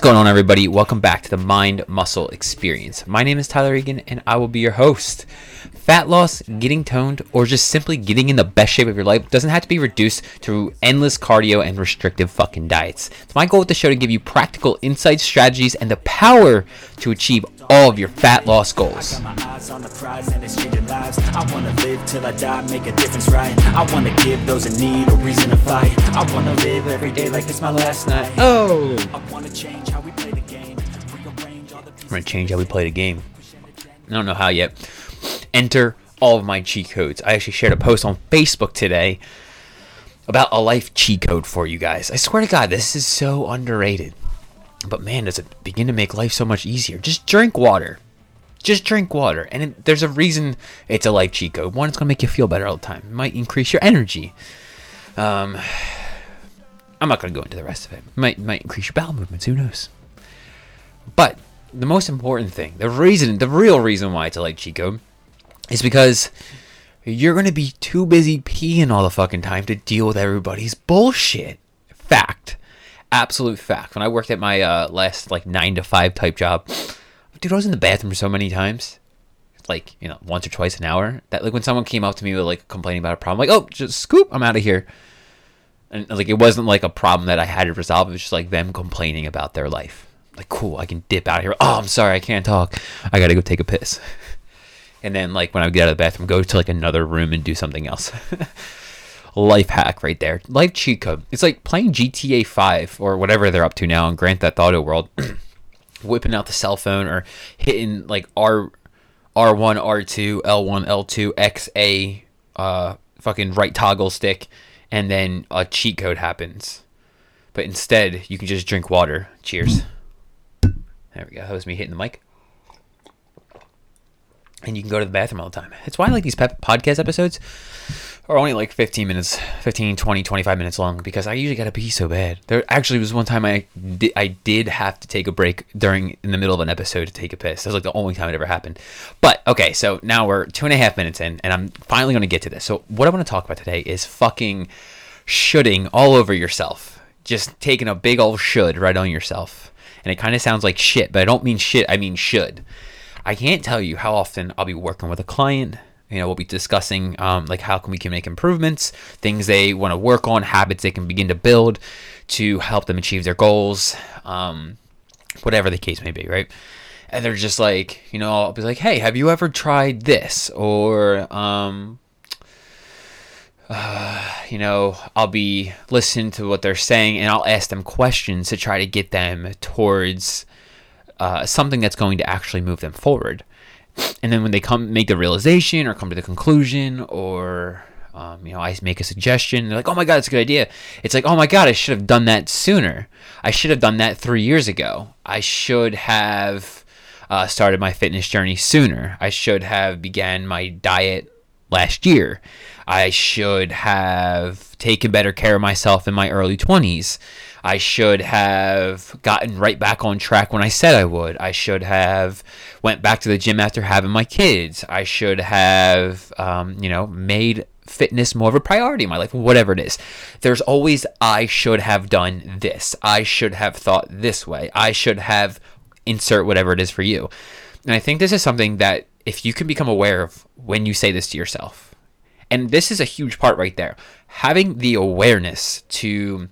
What's going on, everybody? Welcome back to the Mind Muscle Experience. My name is Tyler Egan, and I will be your host. Fat loss, getting toned, or just simply getting in the best shape of your life doesn't have to be reduced to endless cardio and restrictive fucking diets. It's my goal with the show to give you practical insights, strategies, and the power to achieve all of your fat loss goals. Got my eyes on the prize and it's changing lives. I wanna live till I die, make a difference right. I wanna give those in need a reason to fight. I wanna live every day like it's my last night. Oh! I wanna change how we play the game. Rearrange all the I'm gonna change how we play the game. I don't know how yet. Enter all of my cheat codes. I actually shared a post on Facebook today about a life cheat code for you guys. I swear to God, this is so underrated. But man, does it begin to make life so much easier. Just drink water. Just drink water. And it, there's a reason it's a life cheat code. One, it's gonna make you feel better all the time. It might increase your energy. Um, I'm not gonna go into the rest of it. Might might increase your bowel movements. Who knows? But the most important thing, the reason, the real reason why it's a light cheat code, is because you're gonna be too busy peeing all the fucking time to deal with everybody's bullshit. Fact, absolute fact. When I worked at my uh, last like nine to five type job, dude, I was in the bathroom so many times, like you know, once or twice an hour. That like when someone came up to me with like complaining about a problem, like, oh, just scoop, I'm out of here. And like it wasn't like a problem that I had to resolve. It was just like them complaining about their life. Like, cool, I can dip out of here. Oh, I'm sorry, I can't talk. I gotta go take a piss. And then like when I get out of the bathroom, go to like another room and do something else. Life hack right there. Life cheat code. It's like playing GTA 5 or whatever they're up to now in Grand Theft Auto World. whipping out the cell phone or hitting like R R1, R2, L1, L2, XA, uh, fucking right toggle stick, and then a cheat code happens. But instead, you can just drink water. Cheers. There we go. That was me hitting the mic. And you can go to the bathroom all the time. It's why I like these podcast episodes are only like 15 minutes, 15, 20, 25 minutes long because I usually got to pee so bad. There actually was one time I did, I did have to take a break during in the middle of an episode to take a piss. That was like the only time it ever happened. But okay, so now we're two and a half minutes in and I'm finally going to get to this. So what I want to talk about today is fucking shooting all over yourself. Just taking a big old should right on yourself. And it kind of sounds like shit, but I don't mean shit, I mean should. I can't tell you how often I'll be working with a client. You know, we'll be discussing um, like how can we can make improvements, things they want to work on, habits they can begin to build to help them achieve their goals, um, whatever the case may be, right? And they're just like, you know, I'll be like, hey, have you ever tried this? Or, um, uh, you know, I'll be listening to what they're saying and I'll ask them questions to try to get them towards uh, something that's going to actually move them forward. And then when they come make the realization or come to the conclusion or um, you know, I make a suggestion. They're like, "Oh my god, it's a good idea." It's like, "Oh my god, I should have done that sooner. I should have done that three years ago. I should have uh, started my fitness journey sooner. I should have began my diet last year. I should have taken better care of myself in my early 20s. I should have gotten right back on track when I said I would. I should have went back to the gym after having my kids. I should have, um, you know, made fitness more of a priority in my life, whatever it is. There's always, I should have done this. I should have thought this way. I should have insert whatever it is for you. And I think this is something that if you can become aware of when you say this to yourself, and this is a huge part right there, having the awareness to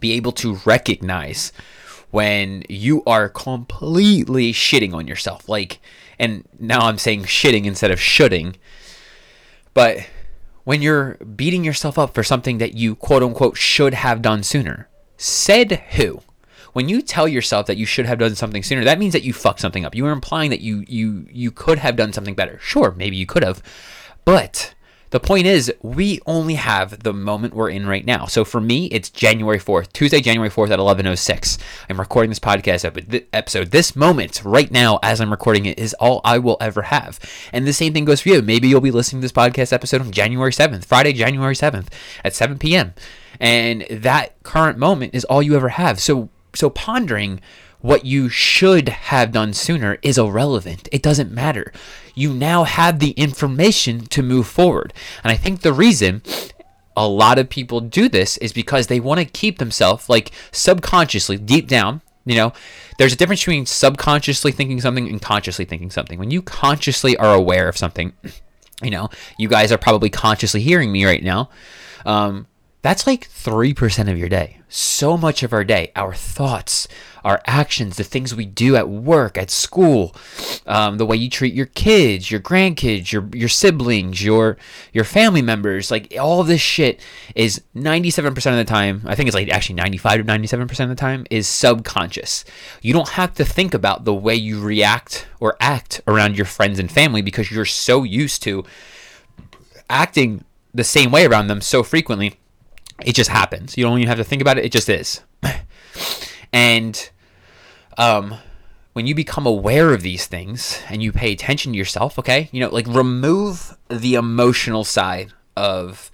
be able to recognize when you are completely shitting on yourself. Like, and now I'm saying shitting instead of shoulding, but when you're beating yourself up for something that you quote unquote should have done sooner, said who? When you tell yourself that you should have done something sooner, that means that you fucked something up. You are implying that you you you could have done something better. Sure, maybe you could have, but the point is, we only have the moment we're in right now. So for me, it's January 4th, Tuesday, January 4th at 11.06. I'm recording this podcast episode. This moment, right now, as I'm recording it, is all I will ever have. And the same thing goes for you. Maybe you'll be listening to this podcast episode on January 7th, Friday, January 7th at 7 p.m. And that current moment is all you ever have. So, so pondering what you should have done sooner is irrelevant. It doesn't matter. You now have the information to move forward. And I think the reason a lot of people do this is because they want to keep themselves like subconsciously deep down You know, there's a difference between subconsciously thinking something and consciously thinking something. When you consciously are aware of something, you know, you guys are probably consciously hearing me right now. Um, that's like 3% of your day. So much of our day, our thoughts, our actions, the things we do at work, at school, um, the way you treat your kids, your grandkids, your your siblings, your your family members, like all this shit is 97% of the time, I think it's like actually 95 to 97% of the time is subconscious. You don't have to think about the way you react or act around your friends and family because you're so used to acting the same way around them so frequently it just happens. You don't even have to think about it. It just is. and um, when you become aware of these things and you pay attention to yourself, okay, you know, like remove the emotional side of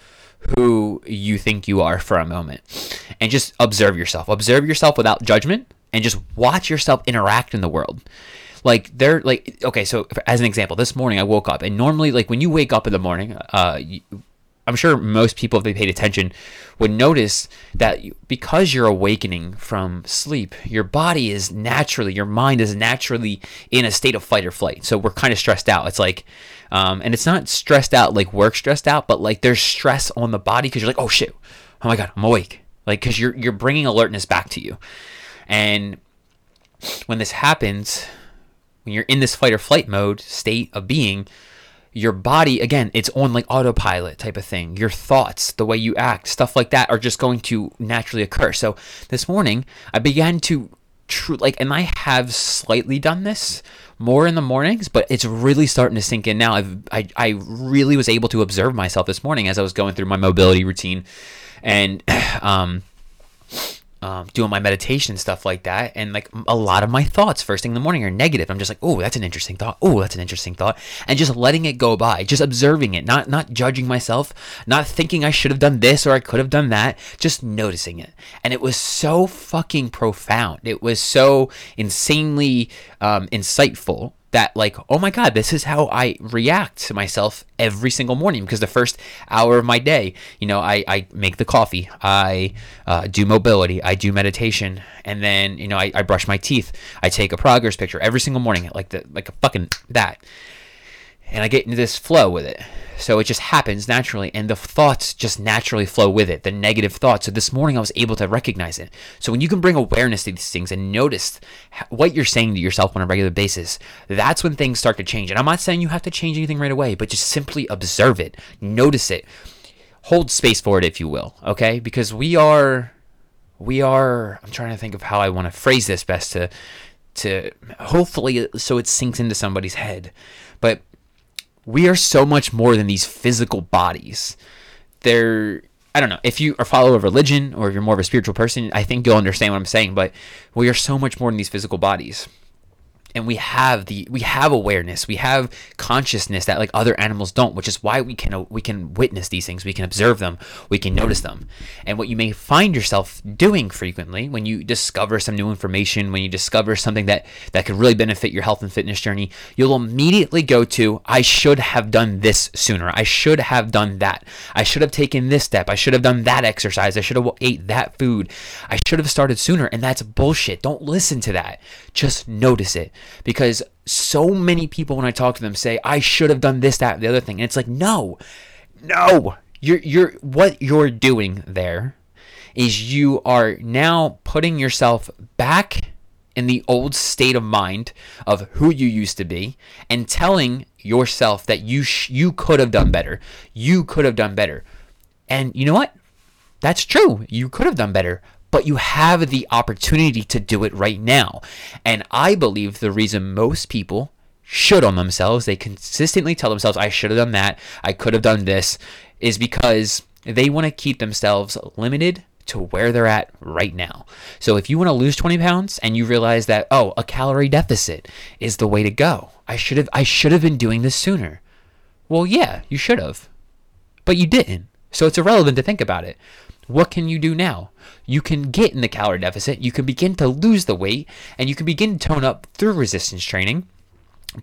who you think you are for a moment and just observe yourself. Observe yourself without judgment and just watch yourself interact in the world like they're like okay so as an example this morning i woke up and normally like when you wake up in the morning uh I'm sure most people, if they paid attention, would notice that because you're awakening from sleep, your body is naturally, your mind is naturally in a state of fight or flight. So we're kind of stressed out. It's like, um, and it's not stressed out like work stressed out, but like there's stress on the body because you're like, oh shit, oh my god, I'm awake. Like because you're you're bringing alertness back to you, and when this happens, when you're in this fight or flight mode state of being your body again it's on like autopilot type of thing. Your thoughts the way you act stuff like that are just going to naturally occur. So this morning i began to true like and i have slightly done this more in the mornings but it's really starting to sink in now. I've, i i really was able to observe myself this morning as i was going through my mobility routine and um um, doing my meditation stuff like that, and like a lot of my thoughts first thing in the morning are negative. I'm just like, oh, that's an interesting thought. Oh, that's an interesting thought, and just letting it go by, just observing it, not not judging myself, not thinking I should have done this or I could have done that, just noticing it. And it was so fucking profound. It was so insanely um, insightful that like oh my god this is how i react to myself every single morning because the first hour of my day you know i, I make the coffee i uh, do mobility i do meditation and then you know I, I brush my teeth i take a progress picture every single morning like the like a fucking that and i get into this flow with it so it just happens naturally, and the thoughts just naturally flow with it, the negative thoughts. So this morning I was able to recognize it. So when you can bring awareness to these things and notice what you're saying to yourself on a regular basis, that's when things start to change. And I'm not saying you have to change anything right away, but just simply observe it, notice it, hold space for it, if you will, okay? Because we are, we are, I'm trying to think of how I want to phrase this best to, to hopefully so it sinks into somebody's head. But we are so much more than these physical bodies. They're I don't know if you are follow a religion or if you're more of a spiritual person. I think you'll understand what I'm saying. But we are so much more than these physical bodies and we have the we have awareness we have consciousness that like other animals don't which is why we can we can witness these things we can observe them we can notice them. And what you may find yourself doing frequently when you discover some new information when you discover something that that could really benefit your health and fitness journey you'll immediately go to i should have done this sooner. I should have done that. I should have taken this step. I should have done that exercise. I should have ate that food. I should have started sooner. And that's bullshit. Don't listen to that. Just notice it because so many people when I talk to them say I should have done this that the other thing. And it's like no no. You're you're what you're doing there is you are now putting yourself back in the old state of mind of who you used to be and telling yourself that you sh- you could have done better. You could have done better. And you know what? That's true. You could have done better but you have the opportunity to do it right now. And I believe the reason most people should on themselves, they consistently tell themselves, I should have done that, I could have done this, is because they want to keep themselves limited to where they're at right now. So if you want to lose 20 pounds and you realize that, oh, a calorie deficit is the way to go. I should have I should have been doing this sooner. Well, yeah, you should have. But you didn't. So it's irrelevant to think about it. What can you do now? You can get in the calorie deficit, you can begin to lose the weight, and you can begin to tone up through resistance training.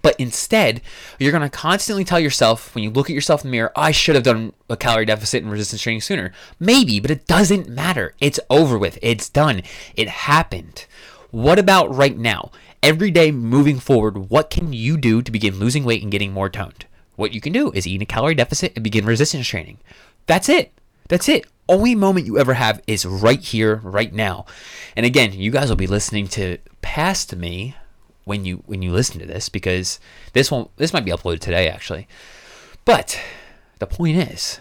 But instead, you're going to constantly tell yourself when you look at yourself in the mirror, I should have done a calorie deficit and resistance training sooner. Maybe, but it doesn't matter. It's over with. It's done. It happened. What about right now? Every day moving forward, what can you do to begin losing weight and getting more toned? What you can do is eat in a calorie deficit and begin resistance training. That's it. That's it. Only moment you ever have is right here, right now. And again, you guys will be listening to past me when you when you listen to this because this won't this might be uploaded today actually. But the point is,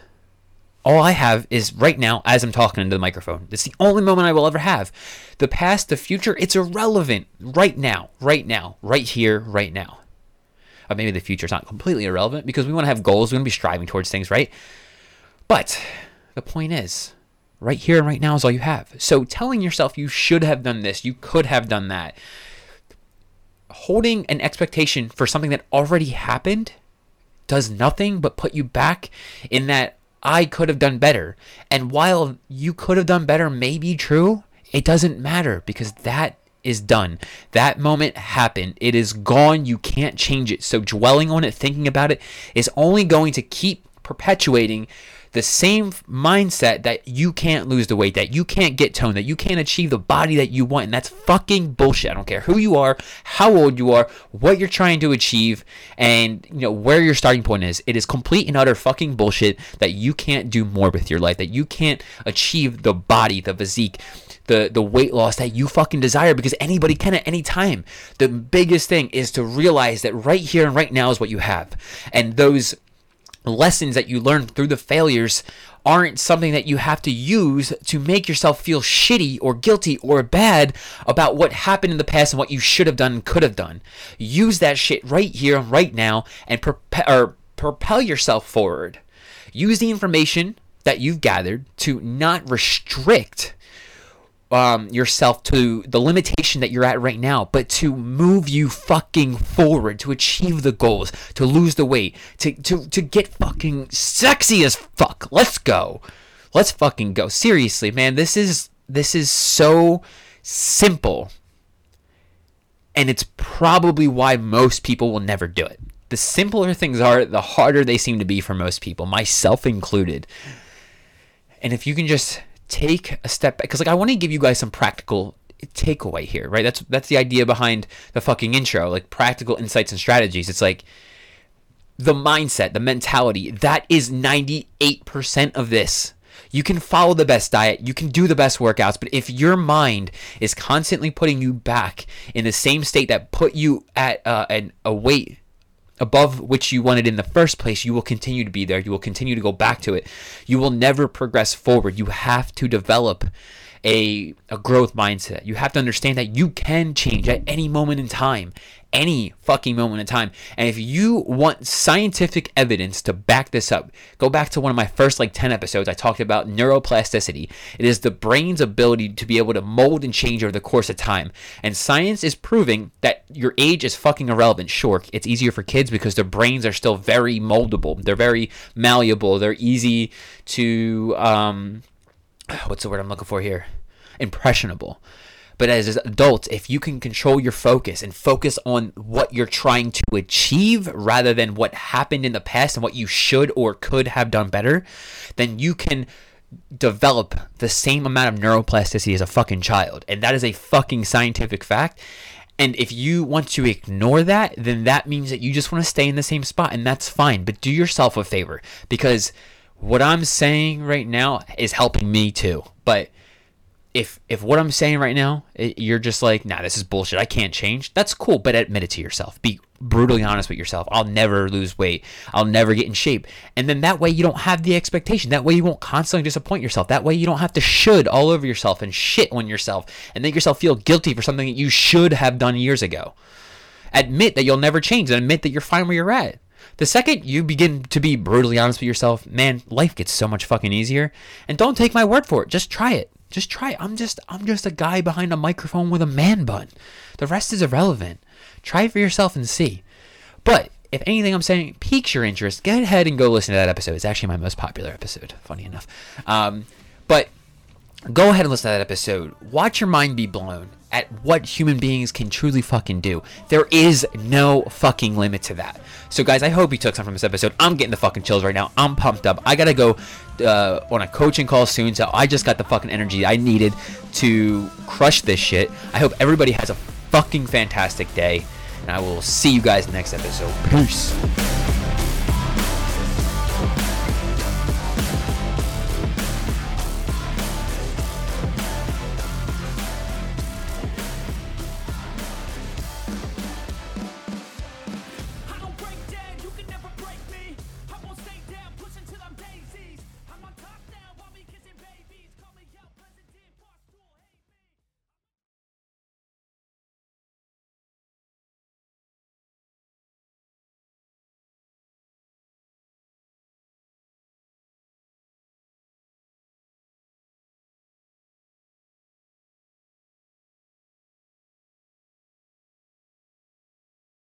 all I have is right now as I'm talking into the microphone. It's the only moment I will ever have. The past, the future, it's irrelevant right now, right now, right here, right now. Maybe the future is not completely irrelevant because we want to have goals. We want to be striving towards things, right? But the point is, right here and right now is all you have. So telling yourself you should have done this, you could have done that, holding an expectation for something that already happened does nothing but put you back in that I could have done better. And while you could have done better may be true, it doesn't matter because that is done. That moment happened. It is gone. You can't change it. So dwelling on it, thinking about it, is only going to keep perpetuating the same mindset that you can't lose the weight, that you can't get toned, that you can't achieve the body that you want. And that's fucking bullshit. I don't care who you are, how old you are, what you're trying to achieve, and you know where your starting point is. It is complete and utter fucking bullshit that you can't do more with your life, that you can't achieve the body, the physique, the the weight loss that you fucking desire because anybody can at any time. The biggest thing is to realize that right here and right now is what you have. And those lessons that you learn through the failures aren't something that you have to use to make yourself feel shitty or guilty or bad about what happened in the past and what you should have done and could have done. Use that shit right here right now and propel yourself forward. Use the information that you've gathered to not restrict um, yourself to the limitation that you're at right now, but to move you fucking forward, to achieve the goals, to lose the weight, to, to, to get fucking sexy as fuck. Let's go. Let's fucking go. Seriously, man, this is this is so simple. And it's probably why most people will never do it. The simpler things are, the harder they seem to be for most people, myself included. And if you can just take a step back because like I want to give you guys some practical takeaway here, right? That's that's the idea behind the fucking intro, like practical insights and strategies. It's like the mindset, the mentality, that is 98% of this. You can follow the best diet, you can do the best workouts, but if your mind is constantly putting you back in the same state that put you at uh, an, a weight above which you wanted in the first place, you will continue to be there. You will continue to go back to it. You will never progress forward. You have to develop a, a growth mindset. You have to understand that you can change at any moment in time any fucking moment in time. And if you want scientific evidence to back this up, go back to one of my first like 10 episodes. I talked about neuroplasticity. It is the brain's ability to be able to mold and change over the course of time. And science is proving that your age is fucking irrelevant. Sure, it's easier for kids because their brains are still very moldable. They're very malleable. They're easy to um what's the word I'm looking for here? Impressionable. But as adults, if you can control your focus and focus on what you're trying to achieve rather than what happened in the past and what you should or could have done better, then you can develop the same amount of neuroplasticity as a fucking child. And that is a fucking scientific fact. And if you want to ignore that, then that means that you just want to stay in the same spot, and that's fine. But do yourself a favor because what I'm saying right now is helping me too. But if if what I'm saying right now, it, you're just like, nah, this is bullshit. I can't change. That's cool, but admit it to yourself. Be brutally honest with yourself. I'll never lose weight. I'll never get in shape. And then that way you don't have the expectation. That way you won't constantly disappoint yourself. That way you don't have to should all over yourself and shit on yourself and make yourself feel guilty for something that you should have done years ago. Admit that you'll never change and admit that you're fine where you're at. The second you begin to be brutally honest with yourself, man, life gets so much fucking easier. And don't take my word for it. Just try it. Just try it. I'm just I'm just a guy behind a microphone with a man bun. The rest is irrelevant. Try it for yourself and see. But if anything I'm saying piques your interest, get ahead and go listen to that episode. It's actually my most popular episode, funny enough. Um, but go ahead and listen to that episode. Watch your mind be blown. At what human beings can truly fucking do. There is no fucking limit to that. So, guys, I hope you took something from this episode. I'm getting the fucking chills right now. I'm pumped up. I gotta go uh, on a coaching call soon, so I just got the fucking energy I needed to crush this shit. I hope everybody has a fucking fantastic day, and I will see you guys next episode. Peace.